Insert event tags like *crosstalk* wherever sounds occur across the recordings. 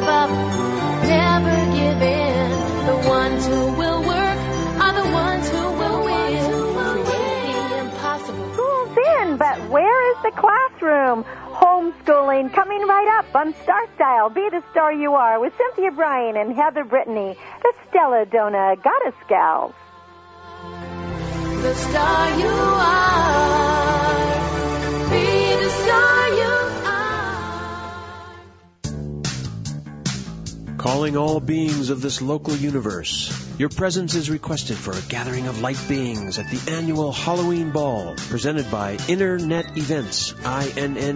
give up, never give in. The ones who will work are the ones who will win. Creating the impossible. School's in, but where is the classroom? Homeschooling coming right up on Star Style. Be the star you are with Cynthia Brian and Heather Brittany, the Stella Donne Goddess Gals. The star you are. Calling all beings of this local universe. Your presence is requested for a gathering of light beings at the annual Halloween Ball presented by Innernet Events, I-N-N-E-R-N-E-T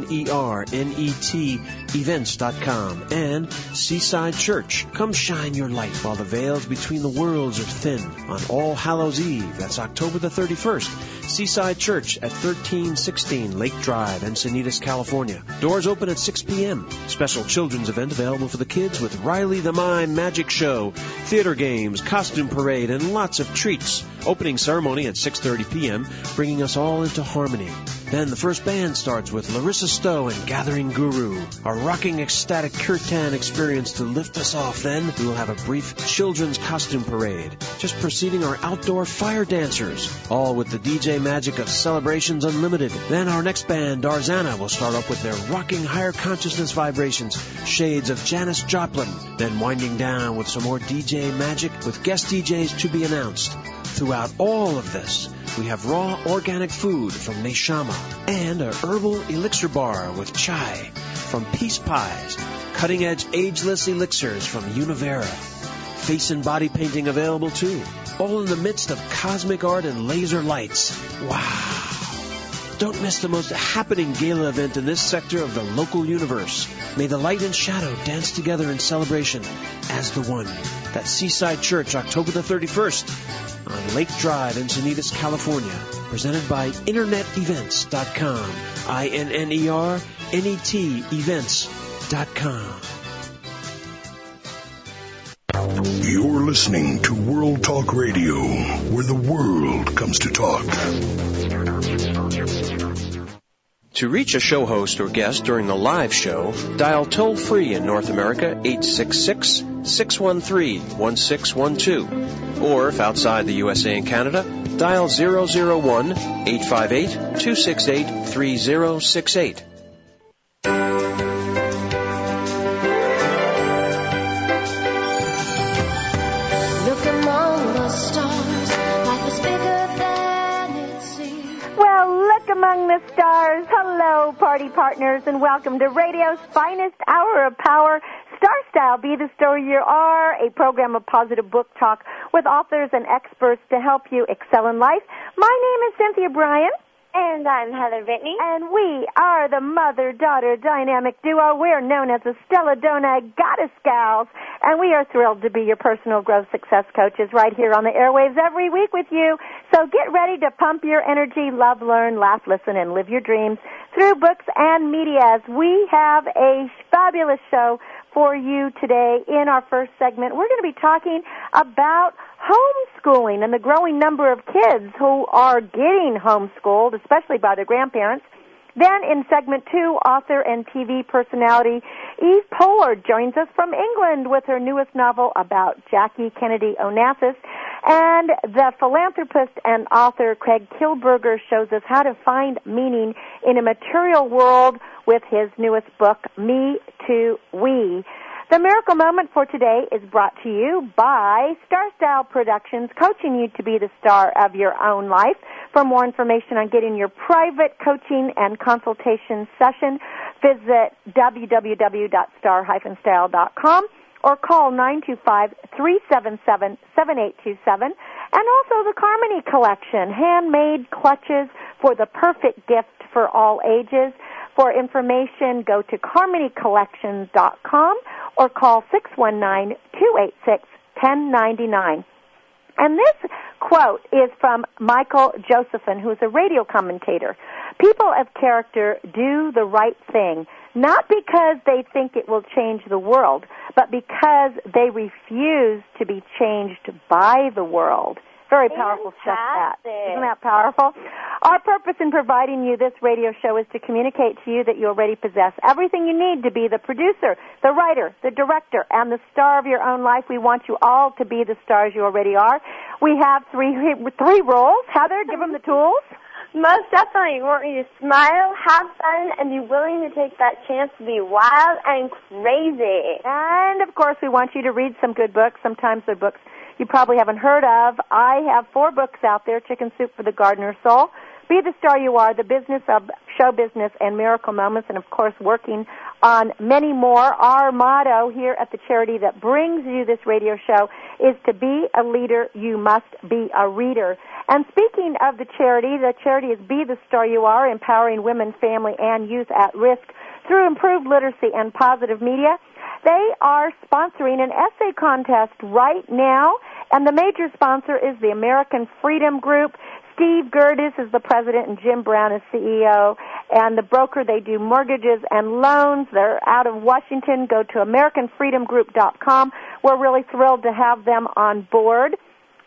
events.com and Seaside Church. Come shine your light while the veils between the worlds are thin on All Hallows Eve. That's October the 31st. Seaside Church at 1316 Lake Drive, Encinitas, California. Doors open at 6 p.m. Special children's event available for the kids with Riley the Mime Magic Show, theater games, costume parade, and lots of treats. Opening ceremony at 6.30 p.m., bringing us all into harmony. Then the first band starts with Larissa Stowe and Gathering Guru, a rocking ecstatic kirtan experience to lift us off. Then we will have a brief children's costume parade, just preceding our outdoor fire dancers, all with the DJ magic of Celebrations Unlimited. Then our next band, Darzana, will start up with their rocking higher consciousness vibrations, shades of Janis Joplin, then winding down with some more DJ magic with guest DJs to be announced. Throughout all of this, we have raw organic food from Neshama and a herbal elixir bar with chai from Peace Pies, cutting edge ageless elixirs from Univera. Face and body painting available too, all in the midst of cosmic art and laser lights. Wow! Don't miss the most happening gala event in this sector of the local universe. May the light and shadow dance together in celebration as the one. That's Seaside Church, October the 31st on Lake Drive, Encinitas, California. Presented by InnernetEvents.com. I-N-N-E-R-N-E-T Events.com. You're listening to World Talk Radio, where the world comes to talk. To reach a show host or guest during the live show, dial toll free in North America 866 613 1612. Or if outside the USA and Canada, dial 001 858 268 3068. Among the stars. Hello, party partners, and welcome to radio's finest hour of power. Star Style, Be the Story You Are, a program of positive book talk with authors and experts to help you excel in life. My name is Cynthia Brian. And I'm Heather Whitney. And we are the mother-daughter dynamic duo. We're known as the Stella Donne Goddess Gals. And we are thrilled to be your personal growth success coaches right here on the airwaves every week with you. So get ready to pump your energy, love, learn, laugh, listen, and live your dreams through books and media. As we have a fabulous show for you today in our first segment. We're going to be talking about homeschooling and the growing number of kids who are getting homeschooled, especially by their grandparents. Then in segment two, author and TV personality Eve Pollard joins us from England with her newest novel about Jackie Kennedy Onassis. And the philanthropist and author Craig Kielburger shows us how to find meaning in a material world with his newest book, Me to We. The miracle moment for today is brought to you by Star Style Productions, coaching you to be the star of your own life. For more information on getting your private coaching and consultation session, visit www.star-style.com or call 925-377-7827. And also the Carmony Collection, handmade clutches for the perfect gift for all ages. For information, go to carmonycollections.com or call 619-286-1099. And this quote is from Michael Josephson, who is a radio commentator. People of character do the right thing, not because they think it will change the world, but because they refuse to be changed by the world. Very powerful stuff, that. Fantastic. Isn't that powerful? Our purpose in providing you this radio show is to communicate to you that you already possess everything you need to be the producer, the writer, the director, and the star of your own life. We want you all to be the stars you already are. We have three three roles. Heather, give them the tools. *laughs* Most definitely. We want you to smile, have fun, and be willing to take that chance to be wild and crazy. And of course, we want you to read some good books. Sometimes they're books you probably haven't heard of. I have four books out there Chicken Soup for the Gardener's Soul, Be the Star You Are, The Business of Show Business, and Miracle Moments, and of course, working on many more. Our motto here at the charity that brings you this radio show is to be a leader, you must be a reader. And speaking of the charity, the charity is Be the Star You Are, empowering women, family, and youth at risk through improved literacy and positive media. They are sponsoring an essay contest right now, and the major sponsor is the American Freedom Group. Steve Gerdes is the president and Jim Brown is CEO. And the broker, they do mortgages and loans. They're out of Washington. Go to AmericanFreedomGroup.com. We're really thrilled to have them on board.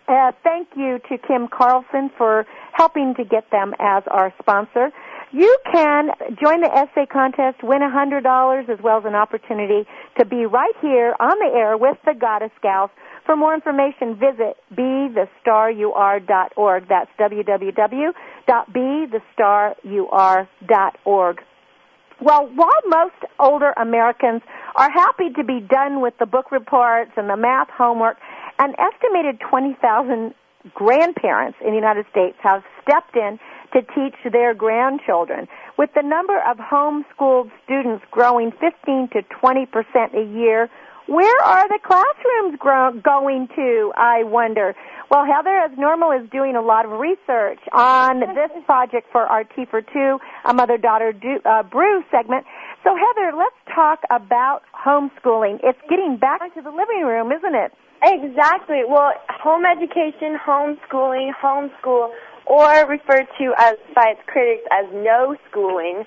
Uh, thank you to Kim Carlson for helping to get them as our sponsor. You can join the essay contest, win a hundred dollars, as well as an opportunity to be right here on the air with the Goddess Gals. For more information, visit bethestaryouare.org. That's www.bethestaryouare.org. Well, while most older Americans are happy to be done with the book reports and the math homework, an estimated 20,000 grandparents in the United States have stepped in to teach their grandchildren. With the number of homeschooled students growing 15 to 20 percent a year, where are the classrooms grow- going to, I wonder? Well, Heather, as normal, is doing a lot of research on this *laughs* project for our T for Two, a mother-daughter do, uh, brew segment. So, Heather, let's talk about homeschooling. It's getting back to the living room, isn't it? Exactly. Well, home education, homeschooling, homeschool, or referred to as by its critics as no schooling,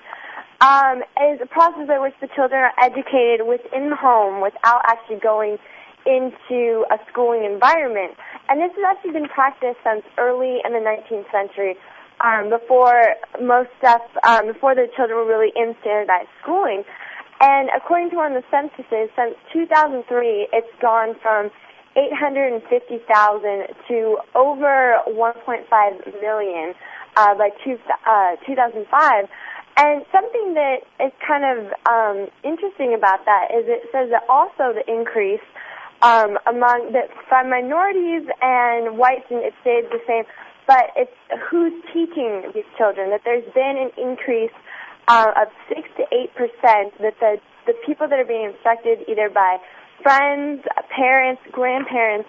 um, is a process by which the children are educated within the home without actually going into a schooling environment. And this has actually been practiced since early in the 19th century, um, before most stuff, um, before the children were really in standardized schooling. And according to one of the censuses, since 2003, it's gone from 850,000 to over 1.5 million uh, by two, uh, 2005. And something that is kind of um, interesting about that is it says that also the increase um, among that by minorities and whites, and it stayed the same. But it's who's teaching these children. That there's been an increase uh, of six to eight percent. That the the people that are being infected either by friends, parents, grandparents,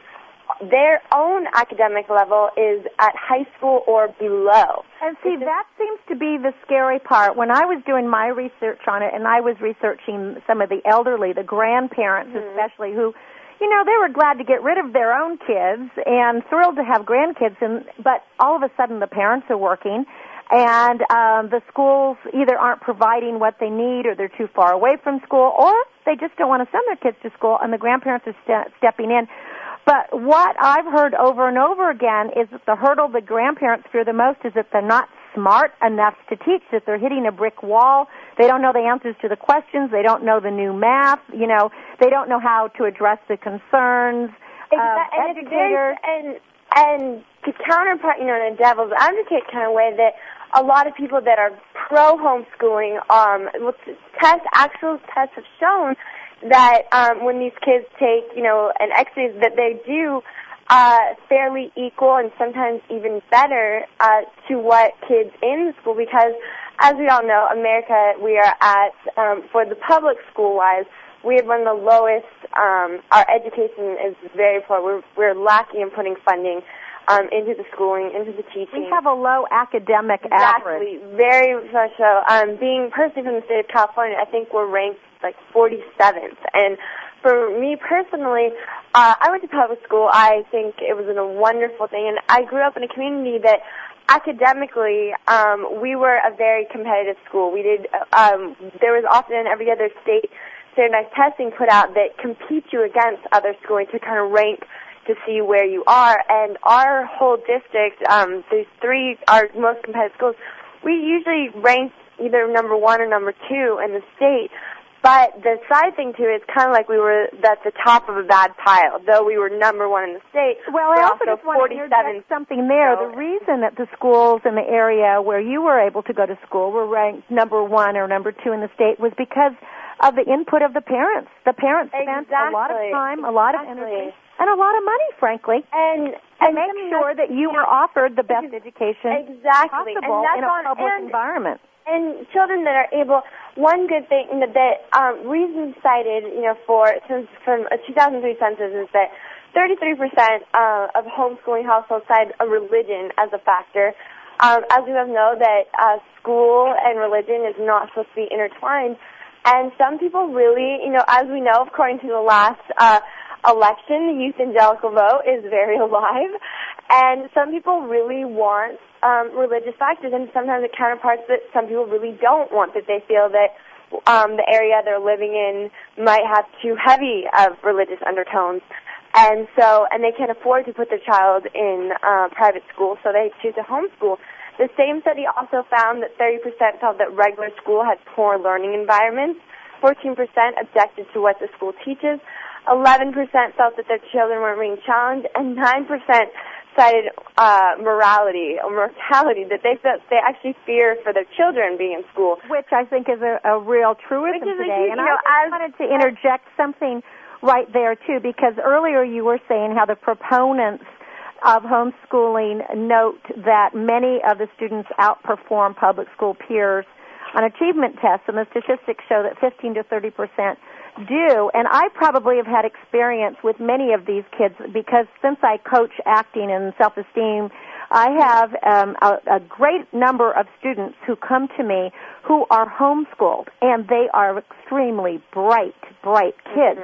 their own academic level is at high school or below. And see, that seems to be the scary part. When I was doing my research on it, and I was researching some of the elderly, the grandparents Mhm. especially, who, you know, they were glad to get rid of their own kids and thrilled to have grandkids, and but all of a sudden the parents are working, and um, the schools either aren't providing what they need, or they're too far away from school, or they just don't want to send their kids to school, and the grandparents are ste- stepping in. But what I've heard over and over again is that the hurdle the grandparents fear the most is that they're not smart enough to teach, that they're hitting a brick wall. They don't know the answers to the questions. They don't know the new math. You know, they don't know how to address the concerns of and educators. and and to counterpart, you know, in a devil's advocate kind of way, that a lot of people that are pro homeschooling, um, tests, actual tests have shown that um, when these kids take, you know, an exercise, that they do uh, fairly equal and sometimes even better uh, to what kids in school because, as we all know, America, we are at um, for the public school wise we have one of the lowest. Um, our education is very poor. We're we're lacking in putting funding um, into the schooling, into the teaching. We have a low academic average. exactly very much so. Um, being personally from the state of California, I think we're ranked like 47th. And for me personally, uh, I went to public school. I think it was a wonderful thing, and I grew up in a community that academically, um, we were a very competitive school. We did, um, there was often every other state standardized testing put out that competes you against other schooling to kind of rank to see where you are. And our whole district, um, there's three, our most competitive schools, we usually rank either number one or number two in the state. But the side thing too is kind of like we were at the top of a bad pile, though we were number one in the state. Well, I also just want to interject something there. The reason that the schools in the area where you were able to go to school were ranked number one or number two in the state was because of the input of the parents. The parents spent exactly. a lot of time, a lot exactly. of energy, and a lot of money, frankly, and to make sure that you were offered the best education exactly. possible and in a public and, environment. and children that are able. One good thing that, that um, reasons cited, you know, for since from a 2003 census is that 33% uh, of homeschooling households cite a religion as a factor. Um, as we both know, that uh, school and religion is not supposed to be intertwined, and some people really, you know, as we know, according to the last uh, election, the youth evangelical vote is very *laughs* alive, and some people really want um, religious factors, and sometimes it counterparts that some people really don't want. That they feel that um, the area they're living in might have too heavy of religious undertones, and so and they can't afford to put their child in uh, private school, so they choose to homeschool. The same study also found that 30% felt that regular school had poor learning environments. 14% objected to what the school teaches. 11% felt that their children weren't being challenged, and 9% cited uh, morality or mortality that they felt they actually fear for their children being in school. Which I think is a, a real truism Which is a today. and you know, I just wanted to interject something right there too, because earlier you were saying how the proponents of homeschooling note that many of the students outperform public school peers on achievement tests, and the statistics show that 15 to 30 percent do. And I probably have had experience with many of these kids because since I coach acting and self-esteem, I have um, a, a great number of students who come to me who are homeschooled, and they are extremely bright, bright kids.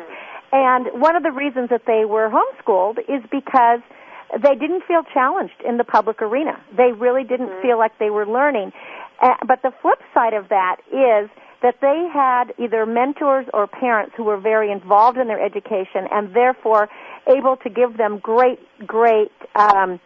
And one of the reasons that they were homeschooled is because they didn't feel challenged in the public arena. They really didn't feel like they were learning. Uh, but the flip side of that is that they had either mentors or parents who were very involved in their education and therefore able to give them great, great um,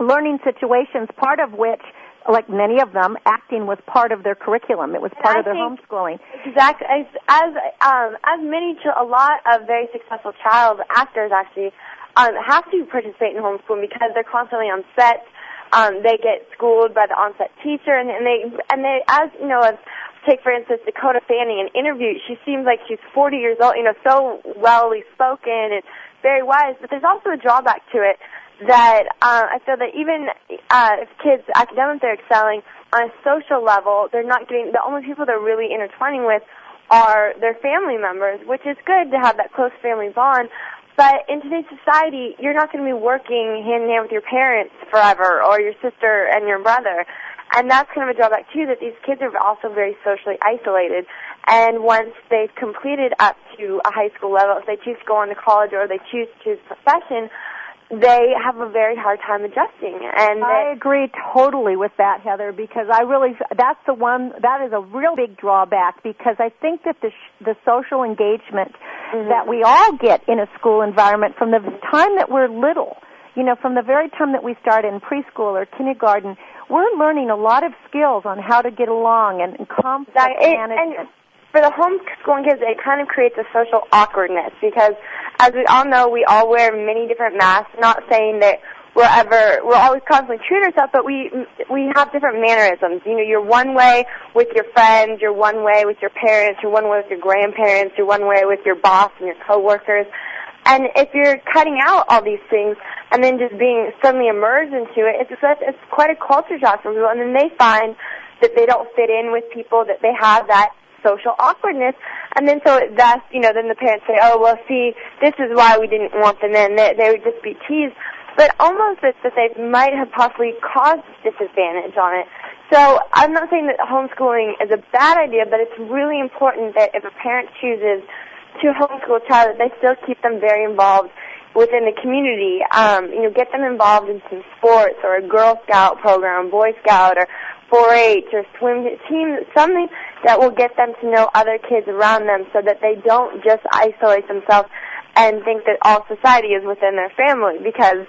learning situations, part of which, like many of them, acting was part of their curriculum. It was And part I of their homeschooling. Exactly. As as, um, as many, a lot of very successful child actors actually um, have to participate in homeschooling because they're constantly on set. Um, they get schooled by the on-set teacher, and, and they and they, as you know, as take for instance Dakota Fanning, an interview. She seems like she's 40 years old, you know, so wellly spoken and very wise. But there's also a drawback to it that uh, I feel that even uh, if kids academically are excelling on a social level, they're not getting the only people they're really intertwining with are their family members, which is good to have that close family bond. But in today's society, you're not going to be working hand in hand with your parents forever, or your sister and your brother. And that's kind of a drawback too, that these kids are also very socially isolated. And once they've completed up to a high school level, if they choose to go on to college or they choose to choose a profession, they have a very hard time adjusting. And I agree totally with that, Heather, because I really that's the one that is a real big drawback because I think that the sh- the social engagement mm-hmm. that we all get in a school environment from the time that we're little, you know, from the very time that we start in preschool or kindergarten, we're learning a lot of skills on how to get along and, and conflict That- it- management. and for the homeschooling kids, it kind of creates a social awkwardness because, as we all know, we all wear many different masks. Not saying that we're ever we're always constantly to ourselves, but we we have different mannerisms. You know, you're one way with your friends, you're one way with your parents, you're one way with your grandparents, you're one way with your boss and your coworkers. And if you're cutting out all these things and then just being suddenly immersed into it, it's such, it's quite a culture shock for people. And then they find that they don't fit in with people, that they have that social awkwardness. And then so that's, you know, then the parents say, oh, well, see, this is why we didn't want them in. They, they would just be teased. But almost it's that they might have possibly caused disadvantage on it. So I'm not saying that homeschooling is a bad idea, but it's really important that if a parent chooses to homeschool a child, that they still keep them very involved within the community. Um, you know, get them involved in some sports or a Girl Scout program, Boy Scout, or 4-H or swim team, something that will get them to know other kids around them, so that they don't just isolate themselves and think that all society is within their family because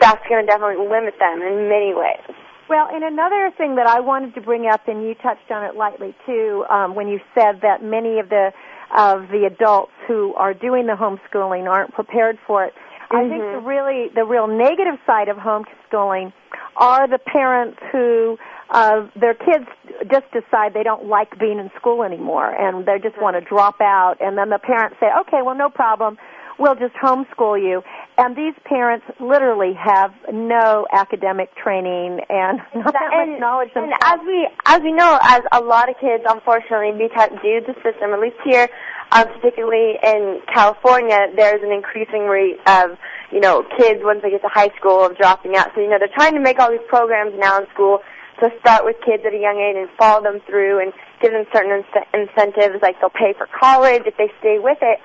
that's going to definitely limit them in many ways. Well, and another thing that I wanted to bring up, and you touched on it lightly too, um, when you said that many of the of the adults who are doing the homeschooling aren't prepared for it. Mm-hmm. I think the really the real negative side of homeschooling are the parents who uh, their kids just decide they don't like being in school anymore and they just want to drop out and then the parents say okay well no problem we'll just homeschool you and these parents literally have no academic training and *laughs* not that and, much knowledge themselves. and as we as we know as a lot of kids unfortunately because due to the system at least here um, particularly in California there's an increasing rate of you know kids once they get to high school of dropping out so you know they're trying to make all these programs now in school to start with kids at a young age and follow them through and give them certain in- incentives, like they'll pay for college if they stay with it.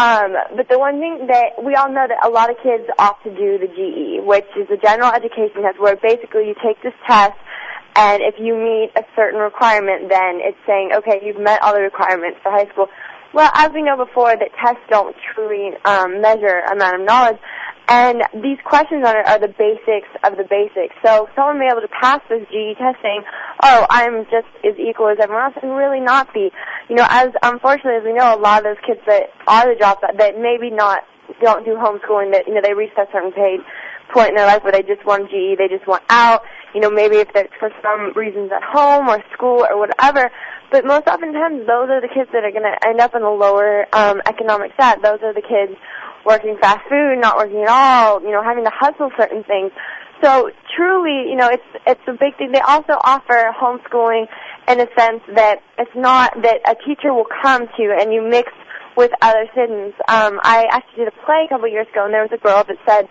Um, but the one thing that we all know that a lot of kids opt to do the GE, which is the general education test, where basically you take this test, and if you meet a certain requirement, then it's saying, okay, you've met all the requirements for high school. Well, as we know before, that tests don't truly um, measure amount of knowledge. And these questions on it are the basics of the basics. So someone may be able to pass this GE test saying, oh, I'm just as equal as everyone else, and really not be. You know, as unfortunately as we know, a lot of those kids that are the dropouts, that maybe not, don't do homeschooling, that, you know, they reach that certain page, point in their life where they just want GE, they just want out, you know, maybe if it's for some reasons at home or school or whatever, but most oftentimes those are the kids that are going to end up in the lower um, economic set. Those are the kids working fast food, not working at all, you know, having to hustle certain things. So truly, you know, it's it's a big thing. They also offer homeschooling in a sense that it's not that a teacher will come to and you mix with other students. Um, I actually did a play a couple of years ago, and there was a girl that said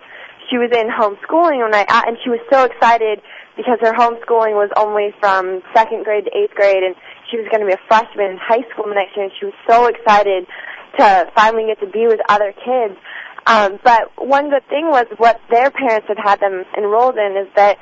she was in homeschooling when I and she was so excited because her homeschooling was only from second grade to eighth grade, and she was going to be a freshman in high school next year, and she was so excited to finally get to be with other kids. Um, but one good thing was what their parents had had them enrolled in is that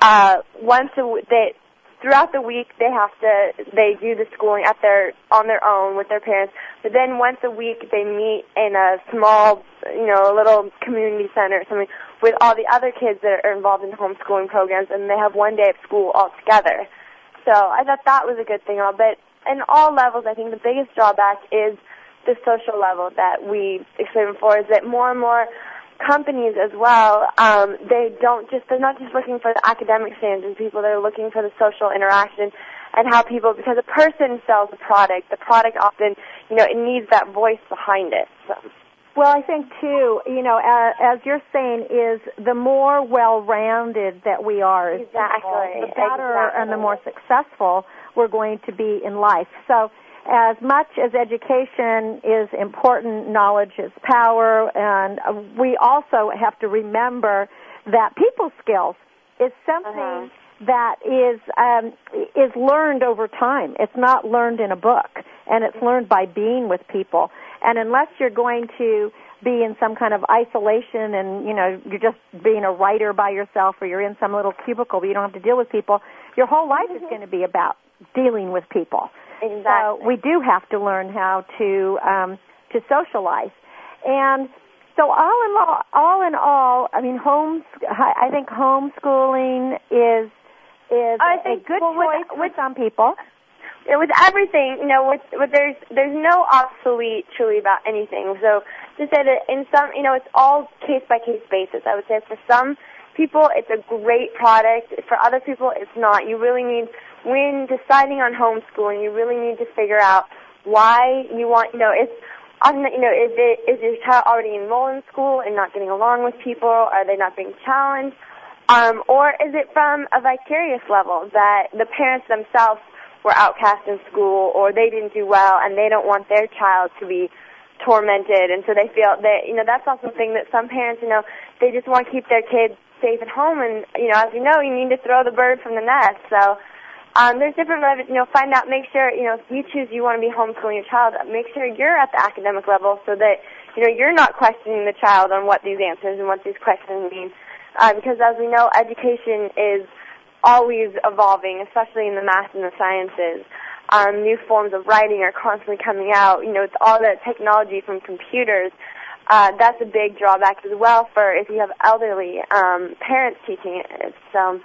uh, once a w- they throughout the week they have to they do the schooling at their on their own with their parents. But then once a week they meet in a small you know a little community center or something with all the other kids that are involved in homeschooling programs, and they have one day of school all together. So I thought that was a good thing. all But in all levels, I think the biggest drawback is the social level that we explained before is that more and more companies as well, um, they don't just, they're not just looking for the academic standards people, they're looking for the social interaction and how people, because a person sells a product, the product often, you know, it needs that voice behind it. So. Well, I think too, you know, as, as you're saying, is the more well-rounded that we are, exactly, people, the better exactly. and the more successful we're going to be in life. So, as much as education is important, knowledge is power, and we also have to remember that people skills is something uh-huh. that is um, is learned over time. It's not learned in a book, and it's learned by being with people. And unless you're going to be in some kind of isolation and you know you're just being a writer by yourself or you're in some little cubicle but you don't have to deal with people your whole life mm-hmm. is going to be about dealing with people Exactly. so we do have to learn how to um, to socialize, and so all in all, all in all, I mean, home. I think homeschooling is is I think, a good well, choice with, with some people. It with everything, you know, with, with there's there's no obsolete truly about anything. So to say that in some, you know, it's all case by case basis. I would say for some people, it's a great product. For other people, it's not. You really need when deciding on homeschooling, you really need to figure out why you want, you know, it's, you know, is it, is your child already enrolled in school and not getting along with people? Are they not being challenged? Um, or is it from a vicarious level that the parents themselves were outcast in school or they didn't do well and they don't want their child to be tormented and so they feel that, you know, that's also something that some parents, you know, they just want to keep their kids safe at home and, you know, as you know, you need to throw the bird from the nest. So, um, there's different levels, you know, find out, make sure, you know, if you choose you want to be homeschooling your child, make sure you're at the academic level so that, you know, you're not questioning the child on what these answers and what these questions mean. Uh, because as we know, education is always evolving, especially in the math and the sciences. Um, new forms of writing are constantly coming out. You know, it's all that technology from computers. uh, that's a big drawback as well for if you have elderly um, parents teaching it. Um,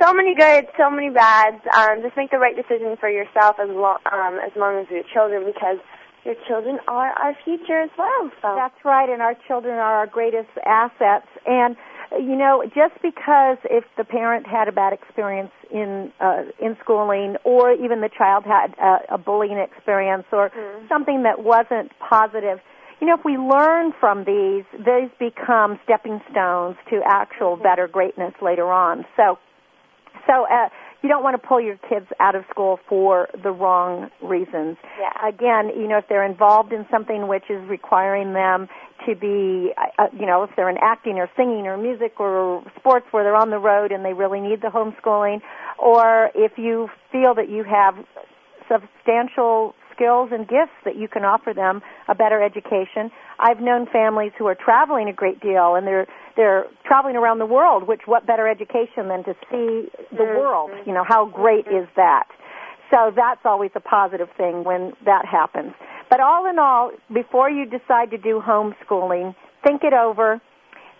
so many good, so many bads. Um, just make the right decision for yourself as long um, as long as your children because your children are our future as well. So That's right, and our children are our greatest assets. And you know, just because if the parent had a bad experience in uh, in schooling, or even the child had a, a bullying experience, or Mhm. something that wasn't positive, you know, if we learn from these, these become stepping stones to actual better greatness later on. So, so uh, you don't want to pull your kids out of school for the wrong reasons yeah. again, you know, if they're involved in something which is requiring them to be, uh, you know, if they're in acting or singing or music or sports where they're on the road and they really need the homeschooling, or if you feel that you have substantial skills and gifts that you can offer them a better education. I've known families who are traveling a great deal and they're they're traveling around the world, which what better education than to see the Mhm. world? You know, how great is that? So that's always a positive thing when that happens. But all in all, before you decide to do homeschooling, think it over.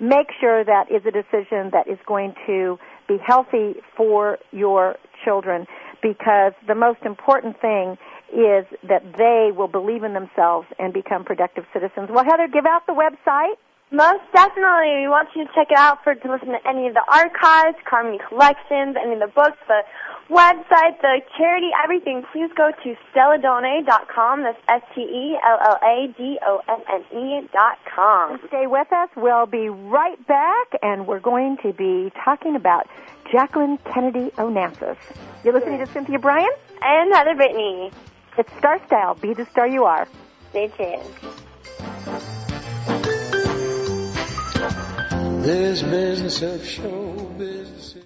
Make sure that is a decision that is going to be healthy for your children because the most important thing is that they will believe in themselves and become productive citizens. Well, Heather, give out the website. Most definitely. We want you to check it out for to listen to any of the archives, Carmody collections, any of the books, the website, the charity, everything. Please go to stelladonne.com. That's S T E L L A D O N N E dot com. Stay with us. We'll be right back, and we're going to be talking about Jacqueline Kennedy Onassis. You're listening to Cynthia Brian. And Heather Brittany. It's Star Style. Be the star you are. Stay tuned. This business of show business.